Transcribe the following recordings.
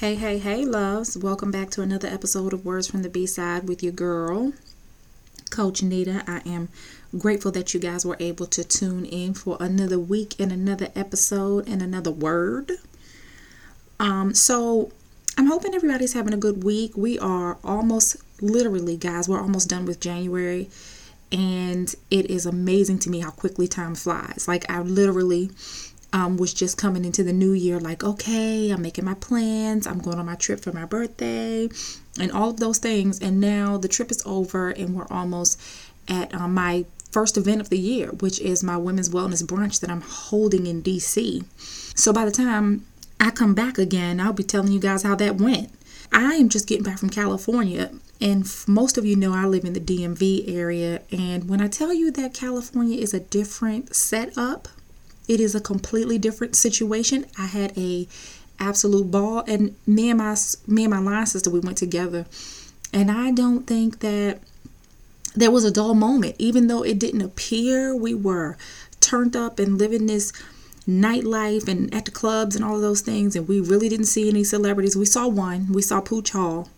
Hey, hey, hey, loves. Welcome back to another episode of Words from the B Side with your girl, Coach Nita. I am grateful that you guys were able to tune in for another week and another episode and another word. Um, so I'm hoping everybody's having a good week. We are almost literally, guys, we're almost done with January. And it is amazing to me how quickly time flies. Like, I literally um, was just coming into the new year, like, okay, I'm making my plans, I'm going on my trip for my birthday, and all of those things. And now the trip is over, and we're almost at um, my first event of the year, which is my women's wellness brunch that I'm holding in DC. So by the time I come back again, I'll be telling you guys how that went. I am just getting back from California, and most of you know I live in the DMV area. And when I tell you that California is a different setup, it is a completely different situation. I had a absolute ball, and me and my me and my line sister we went together, and I don't think that there was a dull moment, even though it didn't appear we were turned up and living this nightlife and at the clubs and all of those things, and we really didn't see any celebrities. We saw one, we saw Pooch Hall,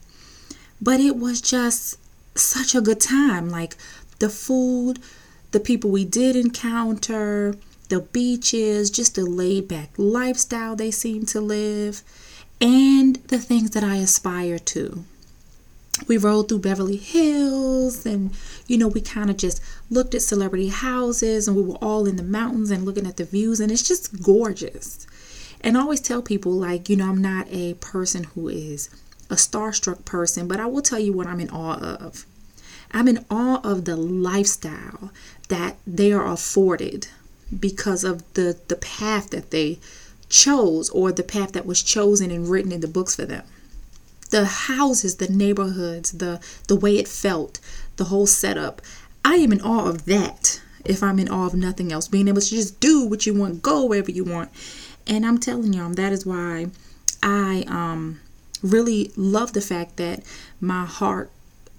but it was just such a good time. Like the food, the people we did encounter, the beaches, just the laid back lifestyle they seem to live, and the things that I aspire to we rode through Beverly Hills and you know we kind of just looked at celebrity houses and we were all in the mountains and looking at the views and it's just gorgeous. And I always tell people like, you know, I'm not a person who is a starstruck person, but I will tell you what I'm in awe of. I'm in awe of the lifestyle that they are afforded because of the the path that they chose or the path that was chosen and written in the books for them the houses, the neighborhoods, the the way it felt, the whole setup. I am in awe of that. If I'm in awe of nothing else, being able to just do what you want, go wherever you want, and I'm telling y'all that is why I um really love the fact that my heart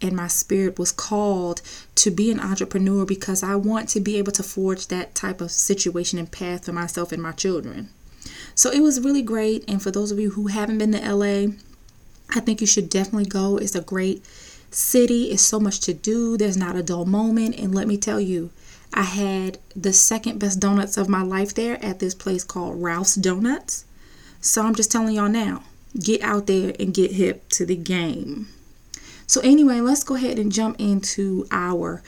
and my spirit was called to be an entrepreneur because I want to be able to forge that type of situation and path for myself and my children. So it was really great. And for those of you who haven't been to LA, I think you should definitely go. It's a great city. It's so much to do. There's not a dull moment. And let me tell you, I had the second best donuts of my life there at this place called Ralph's Donuts. So I'm just telling y'all now, get out there and get hip to the game. So anyway, let's go ahead and jump into our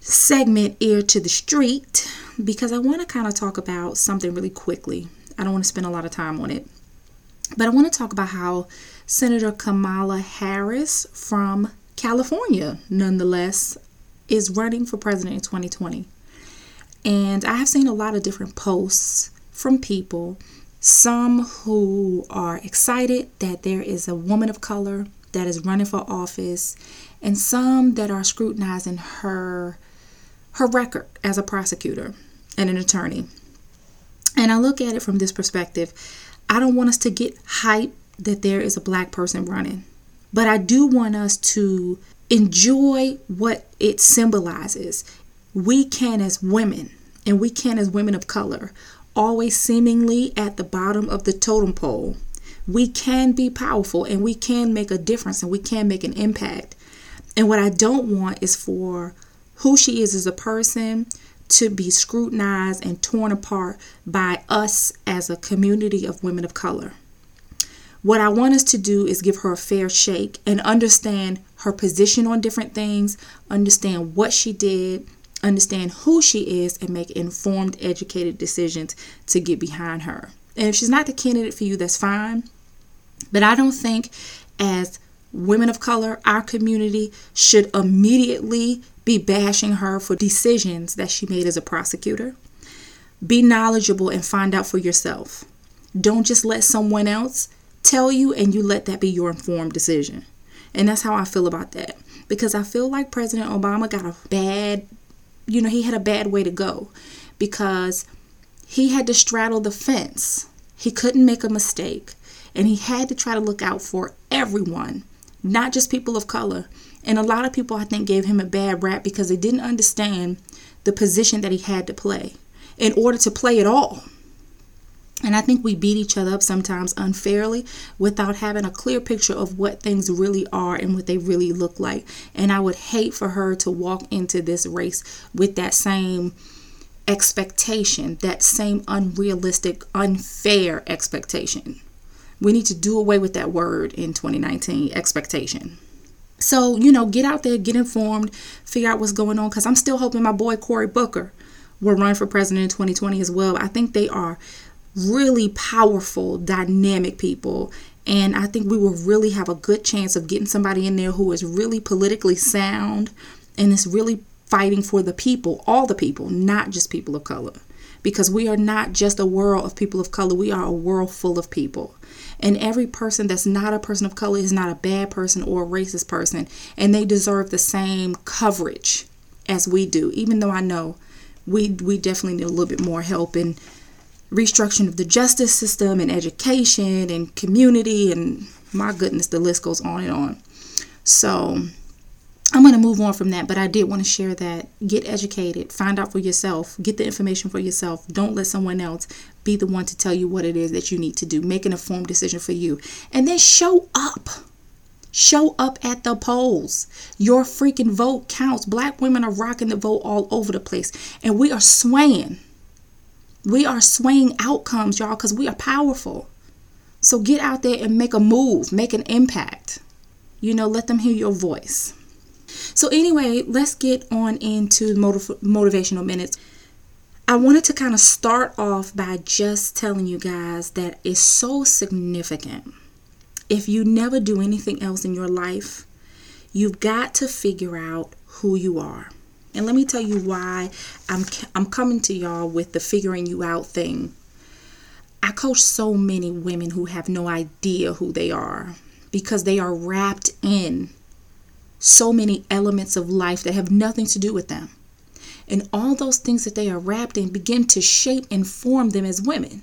segment ear to the street because I want to kind of talk about something really quickly. I don't want to spend a lot of time on it. But I want to talk about how Senator Kamala Harris from California, nonetheless, is running for president in 2020. And I have seen a lot of different posts from people, some who are excited that there is a woman of color that is running for office, and some that are scrutinizing her her record as a prosecutor and an attorney. And I look at it from this perspective. I don't want us to get hype that there is a black person running, but I do want us to enjoy what it symbolizes. We can, as women, and we can, as women of color, always seemingly at the bottom of the totem pole. We can be powerful and we can make a difference and we can make an impact. And what I don't want is for who she is as a person to be scrutinized and torn apart by us as a community of women of color. What I want us to do is give her a fair shake and understand her position on different things, understand what she did, understand who she is, and make informed, educated decisions to get behind her. And if she's not the candidate for you, that's fine. But I don't think, as women of color, our community should immediately be bashing her for decisions that she made as a prosecutor. Be knowledgeable and find out for yourself. Don't just let someone else tell you and you let that be your informed decision. And that's how I feel about that. Because I feel like President Obama got a bad, you know, he had a bad way to go because he had to straddle the fence. He couldn't make a mistake. And he had to try to look out for everyone, not just people of color. And a lot of people, I think, gave him a bad rap because they didn't understand the position that he had to play in order to play it all. And I think we beat each other up sometimes unfairly without having a clear picture of what things really are and what they really look like. And I would hate for her to walk into this race with that same expectation, that same unrealistic, unfair expectation. We need to do away with that word in 2019 expectation. So, you know, get out there, get informed, figure out what's going on. Because I'm still hoping my boy Cory Booker will run for president in 2020 as well. I think they are really powerful, dynamic people. And I think we will really have a good chance of getting somebody in there who is really politically sound and is really fighting for the people, all the people, not just people of color. Because we are not just a world of people of color, we are a world full of people. And every person that's not a person of color is not a bad person or a racist person. And they deserve the same coverage as we do, even though I know we, we definitely need a little bit more help in restructuring of the justice system and education and community. And my goodness, the list goes on and on. So I'm going to move on from that, but I did want to share that. Get educated, find out for yourself, get the information for yourself. Don't let someone else be the one to tell you what it is that you need to do. Make an informed decision for you. And then show up. Show up at the polls. Your freaking vote counts. Black women are rocking the vote all over the place, and we are swaying. We are swaying outcomes, y'all, because we are powerful. So get out there and make a move, make an impact. You know, let them hear your voice. So, anyway, let's get on into motiv- motivational minutes. I wanted to kind of start off by just telling you guys that it's so significant. If you never do anything else in your life, you've got to figure out who you are. And let me tell you why I'm I'm coming to y'all with the figuring you out thing. I coach so many women who have no idea who they are because they are wrapped in so many elements of life that have nothing to do with them. And all those things that they are wrapped in begin to shape and form them as women.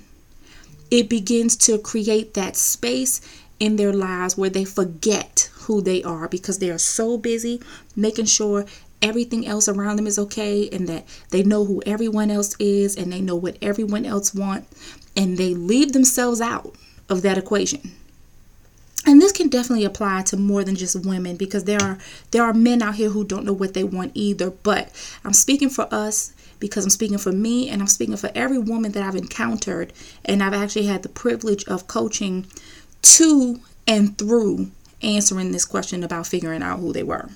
It begins to create that space in their lives where they forget who they are because they are so busy making sure everything else around them is okay and that they know who everyone else is and they know what everyone else wants and they leave themselves out of that equation and this can definitely apply to more than just women because there are there are men out here who don't know what they want either. But i'm speaking for us because i'm speaking for me and i'm speaking for every woman that i've encountered. And i've actually had the privilege of coaching to and through answering this question about figuring out who they were.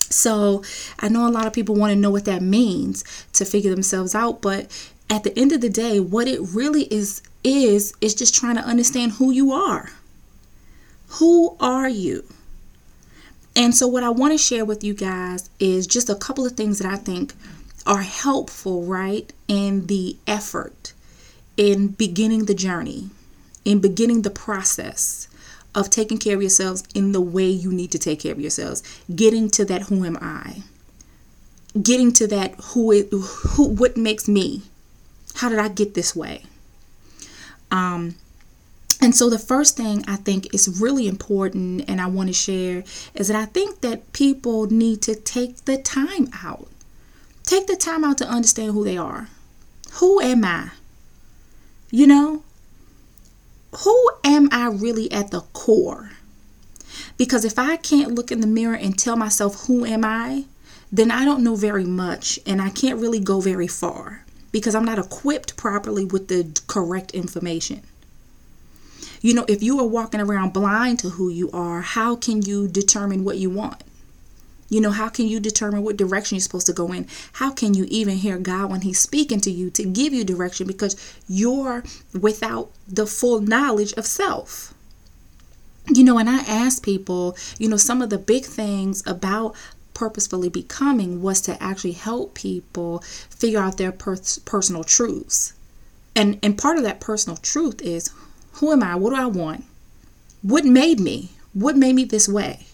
So i know a lot of people want to know what that means to figure themselves out but at the end of the day what it really is is is just trying to understand who you are who are you? And so, what I want to share with you guys is just a couple of things that I think are helpful, right, in the effort, in beginning the journey, in beginning the process of taking care of yourselves in the way you need to take care of yourselves, getting to that who am I, getting to that who it, who what makes me, how did I get this way? Um, and so, the first thing I think is really important and I want to share is that I think that people need to take the time out. Take the time out to understand who they are. Who am I? You know, who am I really at the core? Because if I can't look in the mirror and tell myself who am I, then I don't know very much and I can't really go very far because I'm not equipped properly with the correct information. You know, if you are walking around blind to who you are, how can you determine what you want? You know, how can you determine what direction you're supposed to go in? How can you even hear God when He's speaking to you to give you direction because you're without the full knowledge of self? You know, and I ask people, you know, some of the big things about purposefully becoming was to actually help people figure out their per- personal truths. And and part of that personal truth is who am I? What do I want? What made me? What made me this way?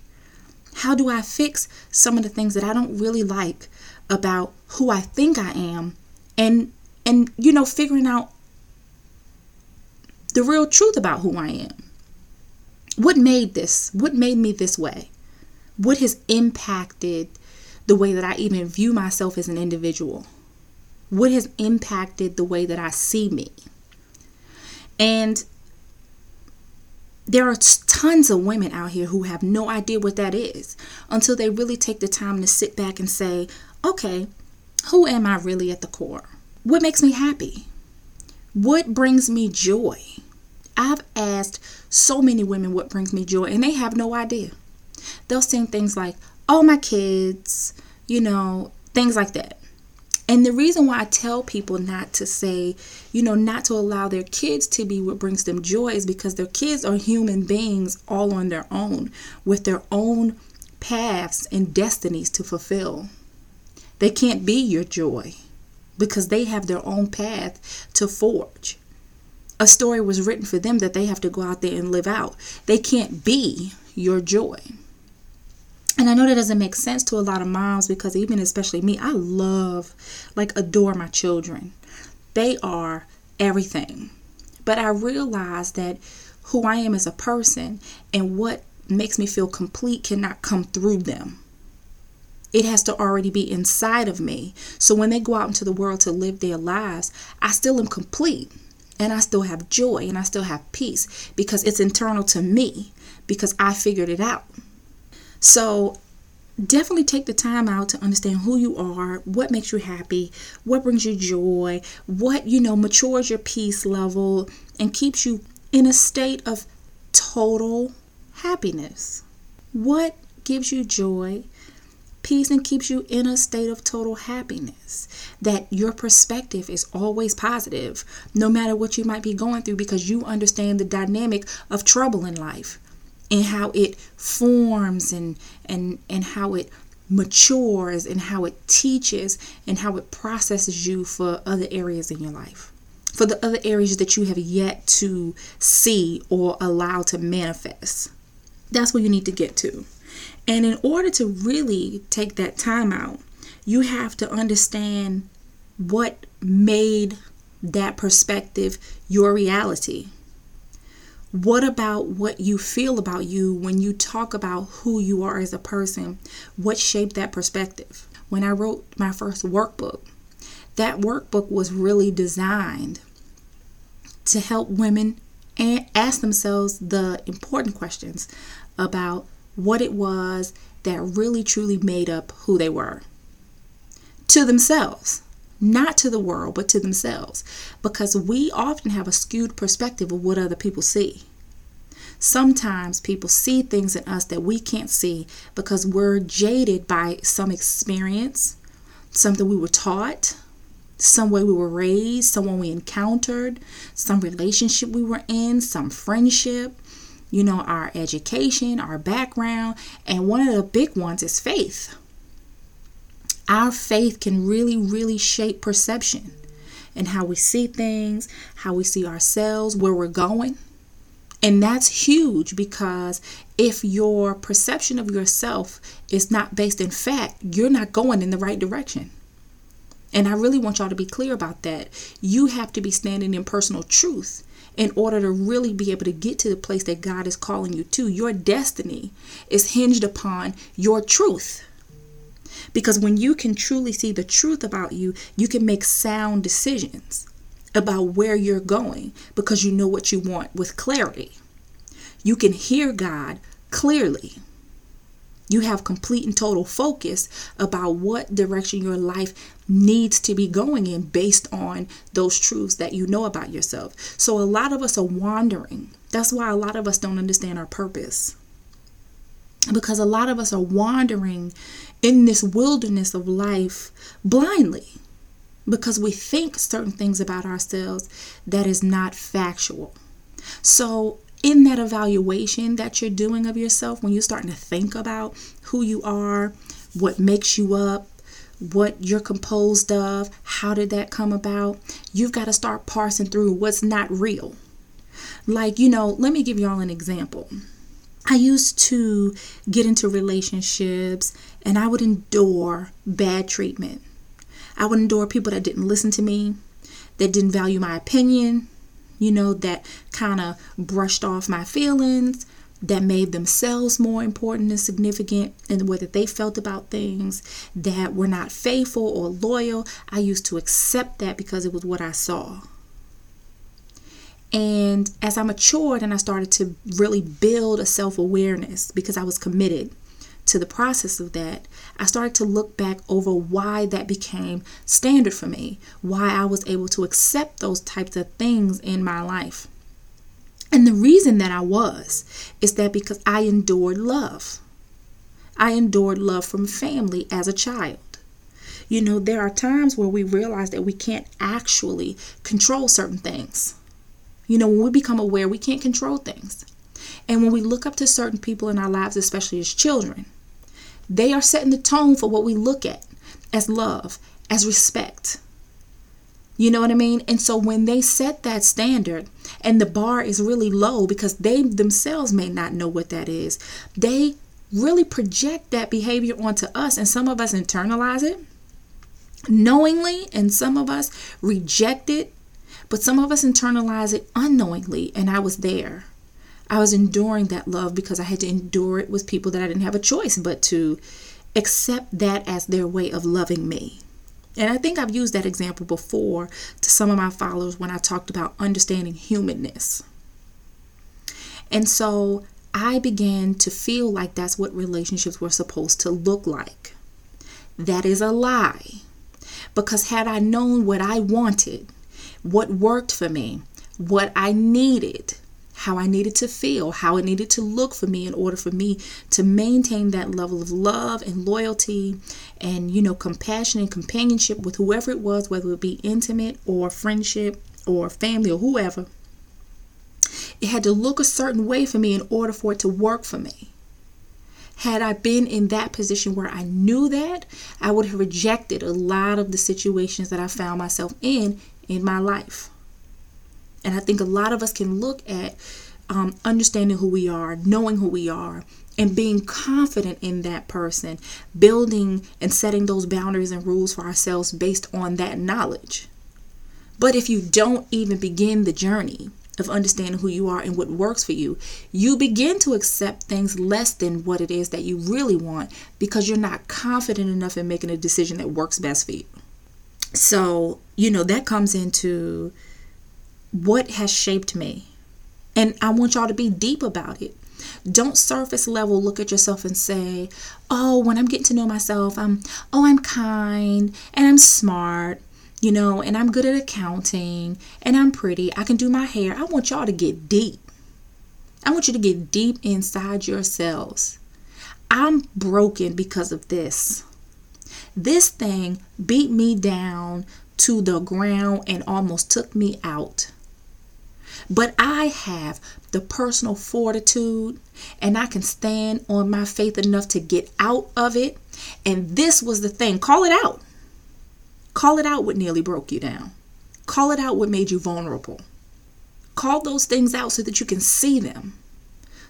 How do I fix some of the things that I don't really like about who I think I am? And and you know figuring out the real truth about who I am. What made this? What made me this way? What has impacted the way that I even view myself as an individual? What has impacted the way that I see me? And there are tons of women out here who have no idea what that is until they really take the time to sit back and say, okay, who am I really at the core? What makes me happy? What brings me joy? I've asked so many women what brings me joy, and they have no idea. They'll say things like, oh, my kids, you know, things like that. And the reason why I tell people not to say, you know, not to allow their kids to be what brings them joy is because their kids are human beings all on their own with their own paths and destinies to fulfill. They can't be your joy because they have their own path to forge. A story was written for them that they have to go out there and live out. They can't be your joy. And I know that doesn't make sense to a lot of moms because even especially me, I love, like, adore my children. They are everything. But I realize that who I am as a person and what makes me feel complete cannot come through them. It has to already be inside of me. So when they go out into the world to live their lives, I still am complete and I still have joy and I still have peace because it's internal to me because I figured it out. So definitely take the time out to understand who you are, what makes you happy, what brings you joy, what, you know, matures your peace level and keeps you in a state of total happiness. What gives you joy? Peace and keeps you in a state of total happiness. That your perspective is always positive, no matter what you might be going through, because you understand the dynamic of trouble in life and how it forms and and and how it matures and how it teaches and how it processes you for other areas in your life. For the other areas that you have yet to see or allow to manifest. That's where you need to get to. And in order to really take that time out you have to understand what made that perspective your reality what about what you feel about you when you talk about who you are as a person? What shaped that perspective? When I wrote my first workbook, that workbook was really designed to help women ask themselves the important questions about what it was that really truly made up who they were to themselves not to the world, but to themselves, because we often have a skewed perspective of what other people see. Sometimes people see things in us that we can't see because we're jaded by some experience, something we were taught, some way we were raised, someone we encountered, some relationship we were in, some friendship, you know, our education, our background, and one of the big ones is faith our faith can really, really shape perception and how we see things, how we see ourselves, where we're going. And that's huge because if your perception of yourself is not based in fact, you're not going in the right direction. And I really want y'all to be clear about that. You have to be standing in personal truth in order to really be able to get to the place that God is calling you to. Your destiny is hinged upon your truth. Because when you can truly see the truth about you, you can make sound decisions about where you're going because you know what you want with clarity. You can hear God clearly. You have complete and total focus about what direction your life needs to be going in based on those truths that you know about yourself. So, a lot of us are wandering. That's why a lot of us don't understand our purpose because a lot of us are wandering in this wilderness of life blindly because we think certain things about ourselves that is not factual. So, in that evaluation that you're doing of yourself, when you're starting to think about who you are, what makes you up, what you're composed of, how did that come about, you've got to start parsing through what's not real. Like, you know, let me give y'all an example. I used to get into relationships and I would endure bad treatment. I would endure people that didn't listen to me, that didn't value my opinion, you know, that kind of brushed off my feelings, that made themselves more important and significant in the way that they felt about things, that were not faithful or loyal. I used to accept that because it was what I saw. And as I matured and I started to really build a self awareness because I was committed to the process of that, I started to look back over why that became standard for me, why I was able to accept those types of things in my life. And the reason that I was is that because I endured love. I endured love from family as a child. You know, there are times where we realize that we can't actually control certain things. You know, when we become aware, we can't control things. And when we look up to certain people in our lives, especially as children, they are setting the tone for what we look at as love, as respect. You know what I mean? And so when they set that standard and the bar is really low because they themselves may not know what that is, they really project that behavior onto us. And some of us internalize it knowingly, and some of us reject it, but some of us internalize it unknowingly. And I was there. I was enduring that love because I had to endure it with people that I didn't have a choice but to accept that as their way of loving me. And I think I've used that example before to some of my followers when I talked about understanding humanness. And so I began to feel like that's what relationships were supposed to look like. That is a lie. Because had I known what I wanted, what worked for me, what I needed, how I needed to feel, how it needed to look for me in order for me to maintain that level of love and loyalty and, you know, compassion and companionship with whoever it was, whether it be intimate or friendship or family or whoever. It had to look a certain way for me in order for it to work for me. Had I been in that position where I knew that, I would have rejected a lot of the situations that I found myself in in my life. And I think a lot of us can look at um, understanding who we are, knowing who we are, and being confident in that person, building and setting those boundaries and rules for ourselves based on that knowledge. But if you don't even begin the journey of understanding who you are and what works for you, you begin to accept things less than what it is that you really want because you're not confident enough in making a decision that works best for you. So, you know, that comes into what has shaped me. And I want y'all to be deep about it. Don't surface level look at yourself and say, "Oh, when I'm getting to know myself, I'm oh, I'm kind and I'm smart, you know, and I'm good at accounting and I'm pretty. I can do my hair." I want y'all to get deep. I want you to get deep inside yourselves. I'm broken because of this. This thing beat me down to the ground and almost took me out. But I have the personal fortitude and I can stand on my faith enough to get out of it. And this was the thing call it out. Call it out what nearly broke you down. Call it out what made you vulnerable. Call those things out so that you can see them,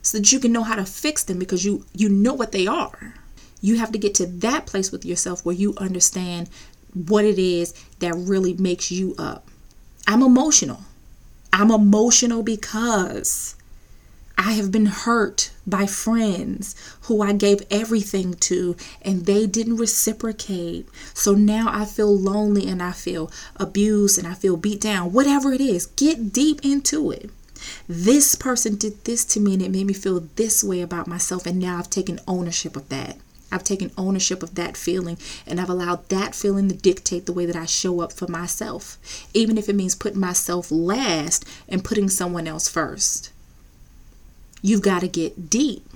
so that you can know how to fix them because you, you know what they are. You have to get to that place with yourself where you understand what it is that really makes you up. I'm emotional. I'm emotional because I have been hurt by friends who I gave everything to and they didn't reciprocate. So now I feel lonely and I feel abused and I feel beat down. Whatever it is, get deep into it. This person did this to me and it made me feel this way about myself, and now I've taken ownership of that. I've taken ownership of that feeling and I've allowed that feeling to dictate the way that I show up for myself, even if it means putting myself last and putting someone else first. You've got to get deep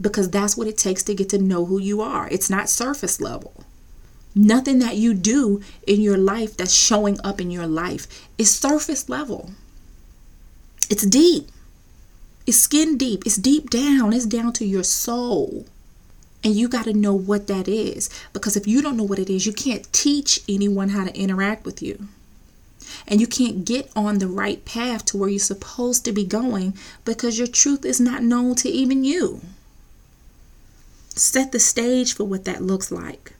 because that's what it takes to get to know who you are. It's not surface level. Nothing that you do in your life that's showing up in your life is surface level. It's deep. It's skin deep. It's deep down. It's down to your soul. And you got to know what that is. Because if you don't know what it is, you can't teach anyone how to interact with you. And you can't get on the right path to where you're supposed to be going because your truth is not known to even you. Set the stage for what that looks like.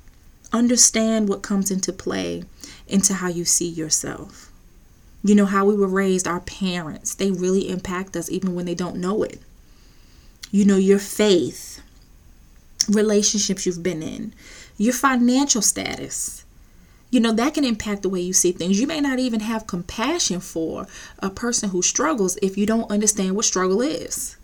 Understand what comes into play into how you see yourself. You know, how we were raised, our parents, they really impact us even when they don't know it. You know, your faith, relationships you've been in, your financial status. You know, that can impact the way you see things. You may not even have compassion for a person who struggles if you don't understand what struggle is.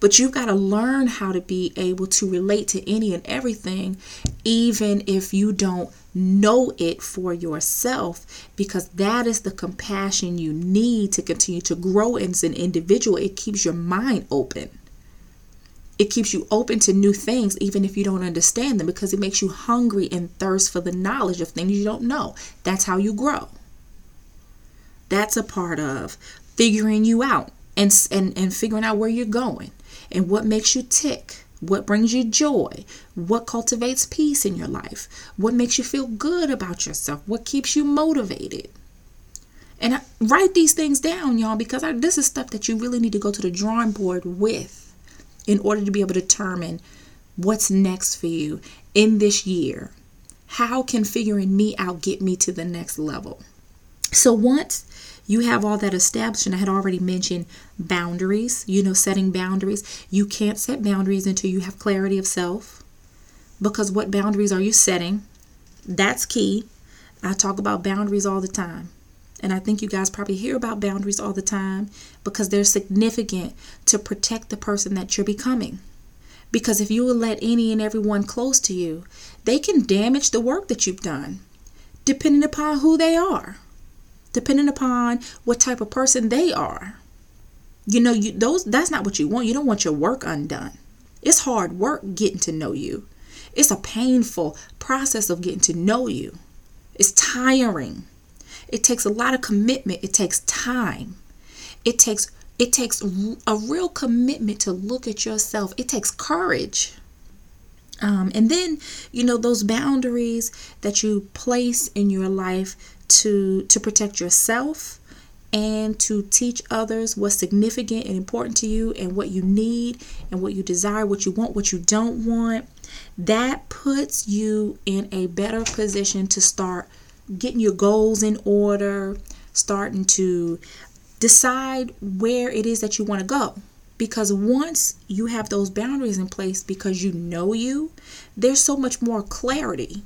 But you've got to learn how to be able to relate to any and everything, even if you don't know it for yourself, because that is the compassion you need to continue to grow as an individual. It keeps your mind open. It keeps you open to new things, even if you don't understand them, because it makes you hungry and thirst for the knowledge of things you don't know. That's how you grow. That's a part of figuring you out and, and, and figuring out where you're going and what makes you tick. What brings you joy? What cultivates peace in your life? What makes you feel good about yourself? What keeps you motivated? And I, write these things down, y'all, because I, this is stuff that you really need to go to the drawing board with in order to be able to determine what's next for you in this year. How can figuring me out get me to the next level? So once you have all that established, and I had already mentioned boundaries, you know, setting boundaries. You can't set boundaries until you have clarity of self because what boundaries are you setting? That's key. I talk about boundaries all the time. And I think you guys probably hear about boundaries all the time because they're significant to protect the person that you're becoming. Because if you will let any and everyone close to you, they can damage the work that you've done, depending upon who they are depending upon what type of person they are. You know, you those that's not what you want. You don't want your work undone. It's hard work getting to know you. It's a painful process of getting to know you. It's tiring. It takes a lot of commitment. It takes time. It takes it takes a real commitment to look at yourself. It takes courage. Um, and then, you know, those boundaries that you place in your life to to protect yourself and to teach others what's significant and important to you and what you need and what you desire, what you want, what you don't want. That puts you in a better position to start getting your goals in order, starting to decide where it is that you want to go. Because once you have those boundaries in place because you know you, there's so much more clarity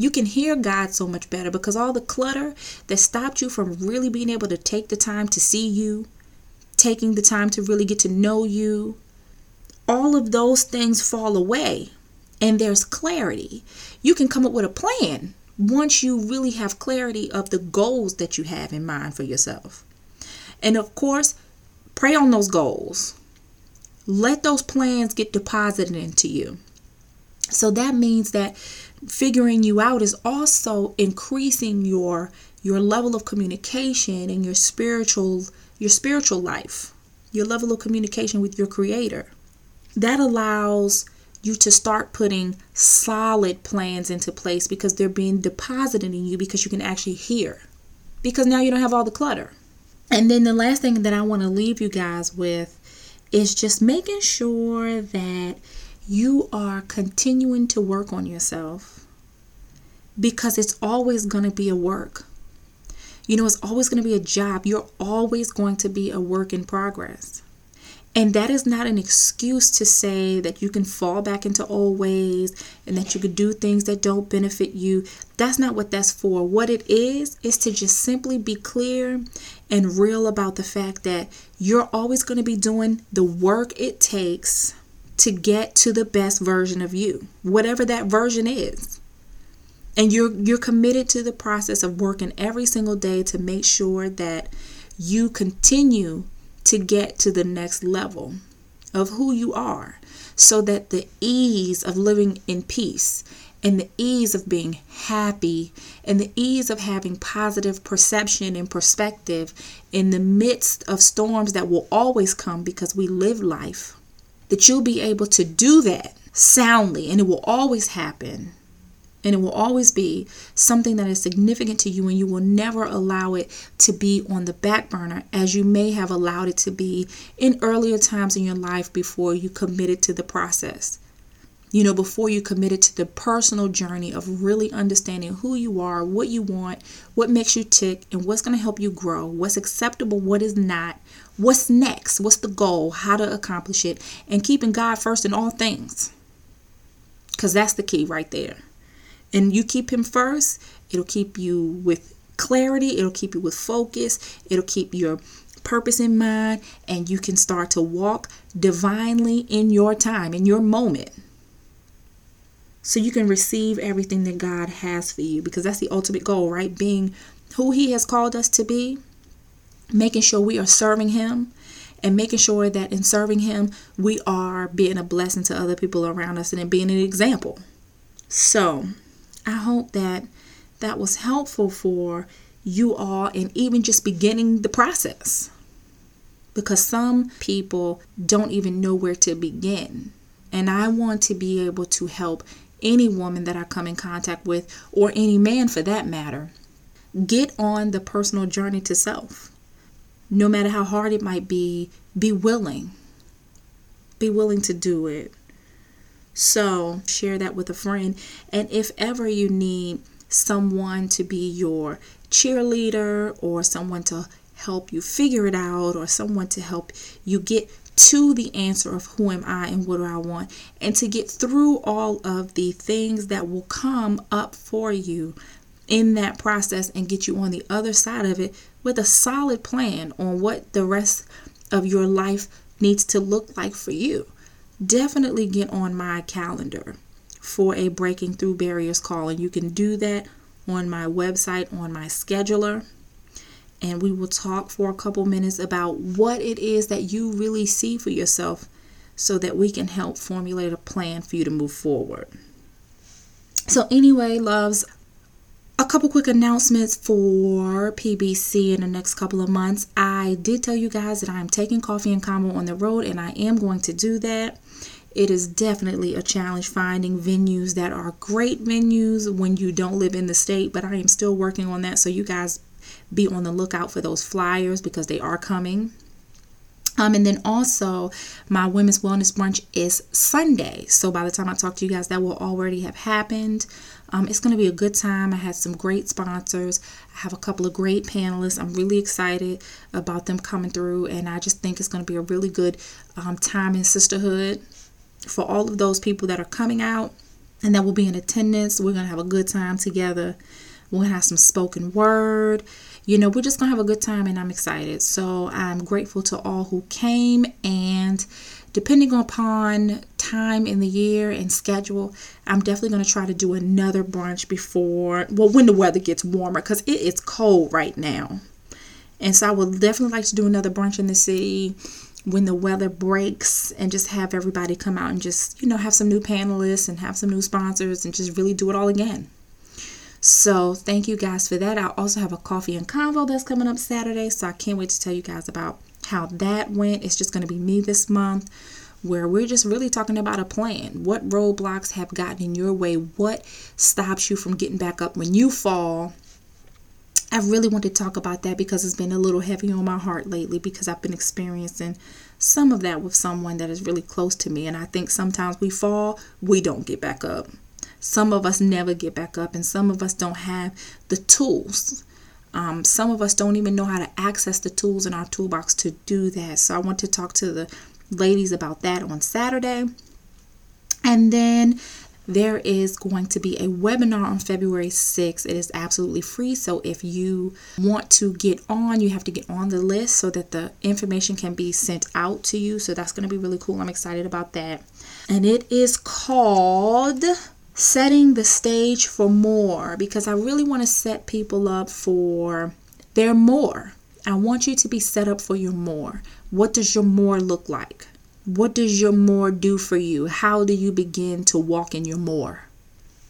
you can hear God so much better because all the clutter that stopped you from really being able to take the time to see you, taking the time to really get to know you, all of those things fall away and there's clarity. You can come up with a plan once you really have clarity of the goals that you have in mind for yourself. And of course, pray on those goals. Let those plans get deposited into you. So that means that figuring you out is also increasing your your level of communication and your spiritual your spiritual life your level of communication with your creator that allows you to start putting solid plans into place because they're being deposited in you because you can actually hear because now you don't have all the clutter and then the last thing that i want to leave you guys with is just making sure that you are continuing to work on yourself because it's always going to be a work. You know, it's always going to be a job. You're always going to be a work in progress. And that is not an excuse to say that you can fall back into old ways and that you could do things that don't benefit you. That's not what that's for. What it is, is to just simply be clear and real about the fact that you're always going to be doing the work it takes to get to the best version of you, whatever that version is. And you're you're committed to the process of working every single day to make sure that you continue to get to the next level of who you are so that the ease of living in peace and the ease of being happy and the ease of having positive perception and perspective in the midst of storms that will always come because we live life that you'll be able to do that soundly, and it will always happen. And it will always be something that is significant to you, and you will never allow it to be on the back burner as you may have allowed it to be in earlier times in your life before you committed to the process you know, before you committed to the personal journey of really understanding who you are, what you want, what makes you tick, and what's going to help you grow, what's acceptable, what is not, what's next, what's the goal, how to accomplish it, and keeping God first in all things. Because that's the key right there. And you keep Him first, it'll keep you with clarity, it'll keep you with focus, it'll keep your purpose in mind, and you can start to walk divinely in your time, in your moment so you can receive everything that God has for you because that's the ultimate goal, right? Being who He has called us to be, making sure we are serving Him, and making sure that in serving Him, we are being a blessing to other people around us and being an example. So, I hope that that was helpful for you all and even just beginning the process. Because some people don't even know where to begin. And I want to be able to help any woman that I come in contact with, or any man for that matter. Get on the personal journey to self. No matter how hard it might be, be willing. Be willing to do it. So, share that with a friend. And if ever you need someone to be your cheerleader or someone to help you figure it out or someone to help you get to the answer of who am I and what do I want, and to get through all of the things that will come up for you in that process and get you on the other side of it with a solid plan on what the rest of your life needs to look like for you. Definitely get on my calendar for a Breaking Through Barriers call, and you can do that on my website on my scheduler and we will talk for a couple minutes about what it is that you really see for yourself so that we can help formulate a plan for you to move forward. So, anyway, loves, a couple quick announcements for PBC in the next couple of months. I did tell you guys that I'm taking coffee and convo on the road, and I am going to do that. It is definitely a challenge finding venues that are great venues when you don't live in the state, but I am still working on that. So, you guys be on the lookout for those flyers because they are coming. Um, and then also, my women's wellness brunch is Sunday. So by the time I talk to you guys, that will already have happened. Um, it's going to be a good time. I had some great sponsors. I have a couple of great panelists. I'm really excited about them coming through, and I just think it's going to be a really good um, time in sisterhood for all of those people that are coming out and that will be in attendance. We're going to have a good time together. We're going to have some spoken word. You know, we're just going to have a good time and I'm excited. So I'm grateful to all who came and depending upon time in the year and schedule, I'm definitely going to try to do another brunch before, well, when the weather gets warmer because it is cold right now. And so I would definitely like to do another brunch in the city when the weather breaks and just have everybody come out and just, you know, have some new panelists and have some new sponsors and just really do it all again. So thank you guys for that. I also have a coffee and convo that's coming up Saturday. So I can't wait to tell you guys about how that went. It's just going to be me this month where we're just really talking about a plan. What roadblocks have gotten in your way? What stops you from getting back up when you fall? I really want to talk about that because it's been a little heavy on my heart lately because I've been experiencing some of that with someone that is really close to me. And I think sometimes we fall, we don't get back up. Some of us never get back up, and some of us don't have the tools. Um, some of us don't even know how to access the tools in our toolbox to do that. So I want to talk to the ladies about that on Saturday. And then there is going to be a webinar on February 6th. It is absolutely free. So if you want to get on, you have to get on the list so that the information can be sent out to you. So that's going to be really cool. I'm excited about that. And it is called setting the stage for more because I really want to set people up for their more. I want you to be set up for your more. What does your more look like? What does your more do for you? How do you begin to walk in your more?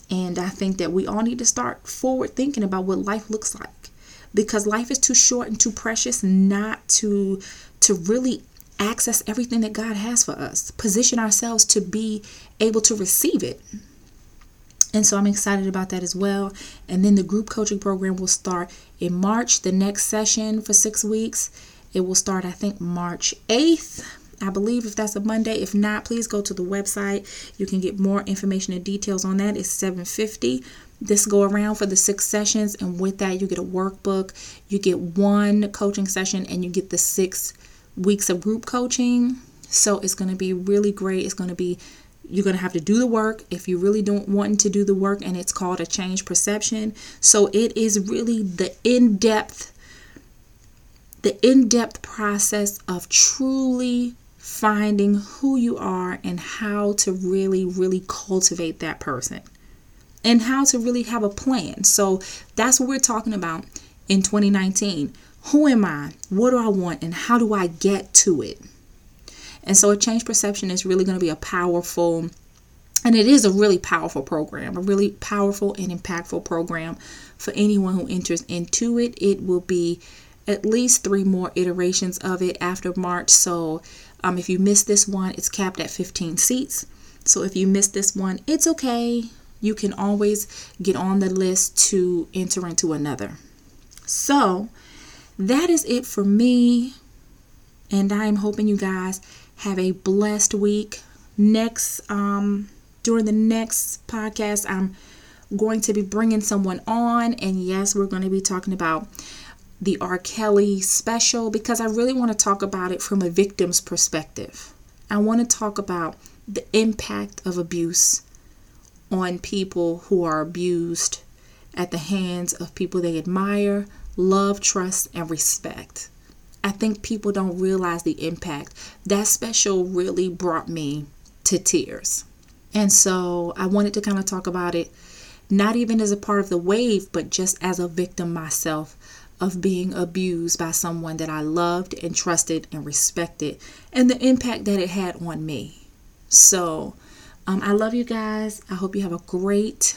And I think that we all need to start forward thinking about what life looks like because life is too short and too precious not to to really access everything that God has for us, position ourselves to be able to receive it. And so I'm excited about that as well. And then the group coaching program will start in March, the next session for six weeks. It will start, I think, March 8th. I believe if that's a Monday. If not, please go to the website. You can get more information and details on that. It's 750 this go around for the six sessions and with that you get a workbook you get one coaching session and you get the six weeks of group coaching so it's going to be really great it's going to be you're going to have to do the work if you really don't want to do the work and it's called a change perception so it is really the in-depth the in-depth process of truly finding who you are and how to really really cultivate that person and how to really have a plan. So that's what we're talking about in 2019 who am i? What do i want? And how do i get to it? And so a change perception is really going to be a powerful and it is a really powerful program, a really powerful and impactful program for anyone who enters into it. It will be at least three more iterations of it after March. So um, if you miss this one, it's capped at 15 seats. So if you miss this one, it's okay. You can always get on the list to enter into another. So that is it for me. And I am hoping you guys have a blessed week. Next, um, during the next podcast, I'm going to be bringing someone on, and yes, we're going to be talking about the R. Kelly special because I really want to talk about it from a victim's perspective. I want to talk about the impact of abuse on people who are abused at the hands of people they admire, love, trust, and respect. I think people don't realize the impact. That special really brought me to tears. And so I wanted to kind of talk about it, not even as a part of the wave, but just as a victim myself of being abused by someone that I loved and trusted and respected, and the impact that it had on me. So um, I love you guys. I hope you have a great,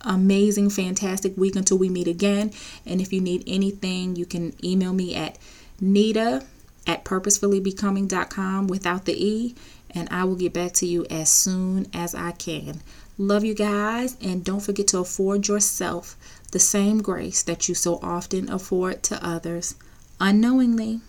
amazing, fantastic week until we meet again. And if you need anything, you can email me at Nita at purposefullybecoming.com without the E, and I will get back to you as soon as I can. Love you guys, and don't forget to afford yourself the same grace that you so often afford to others unknowingly.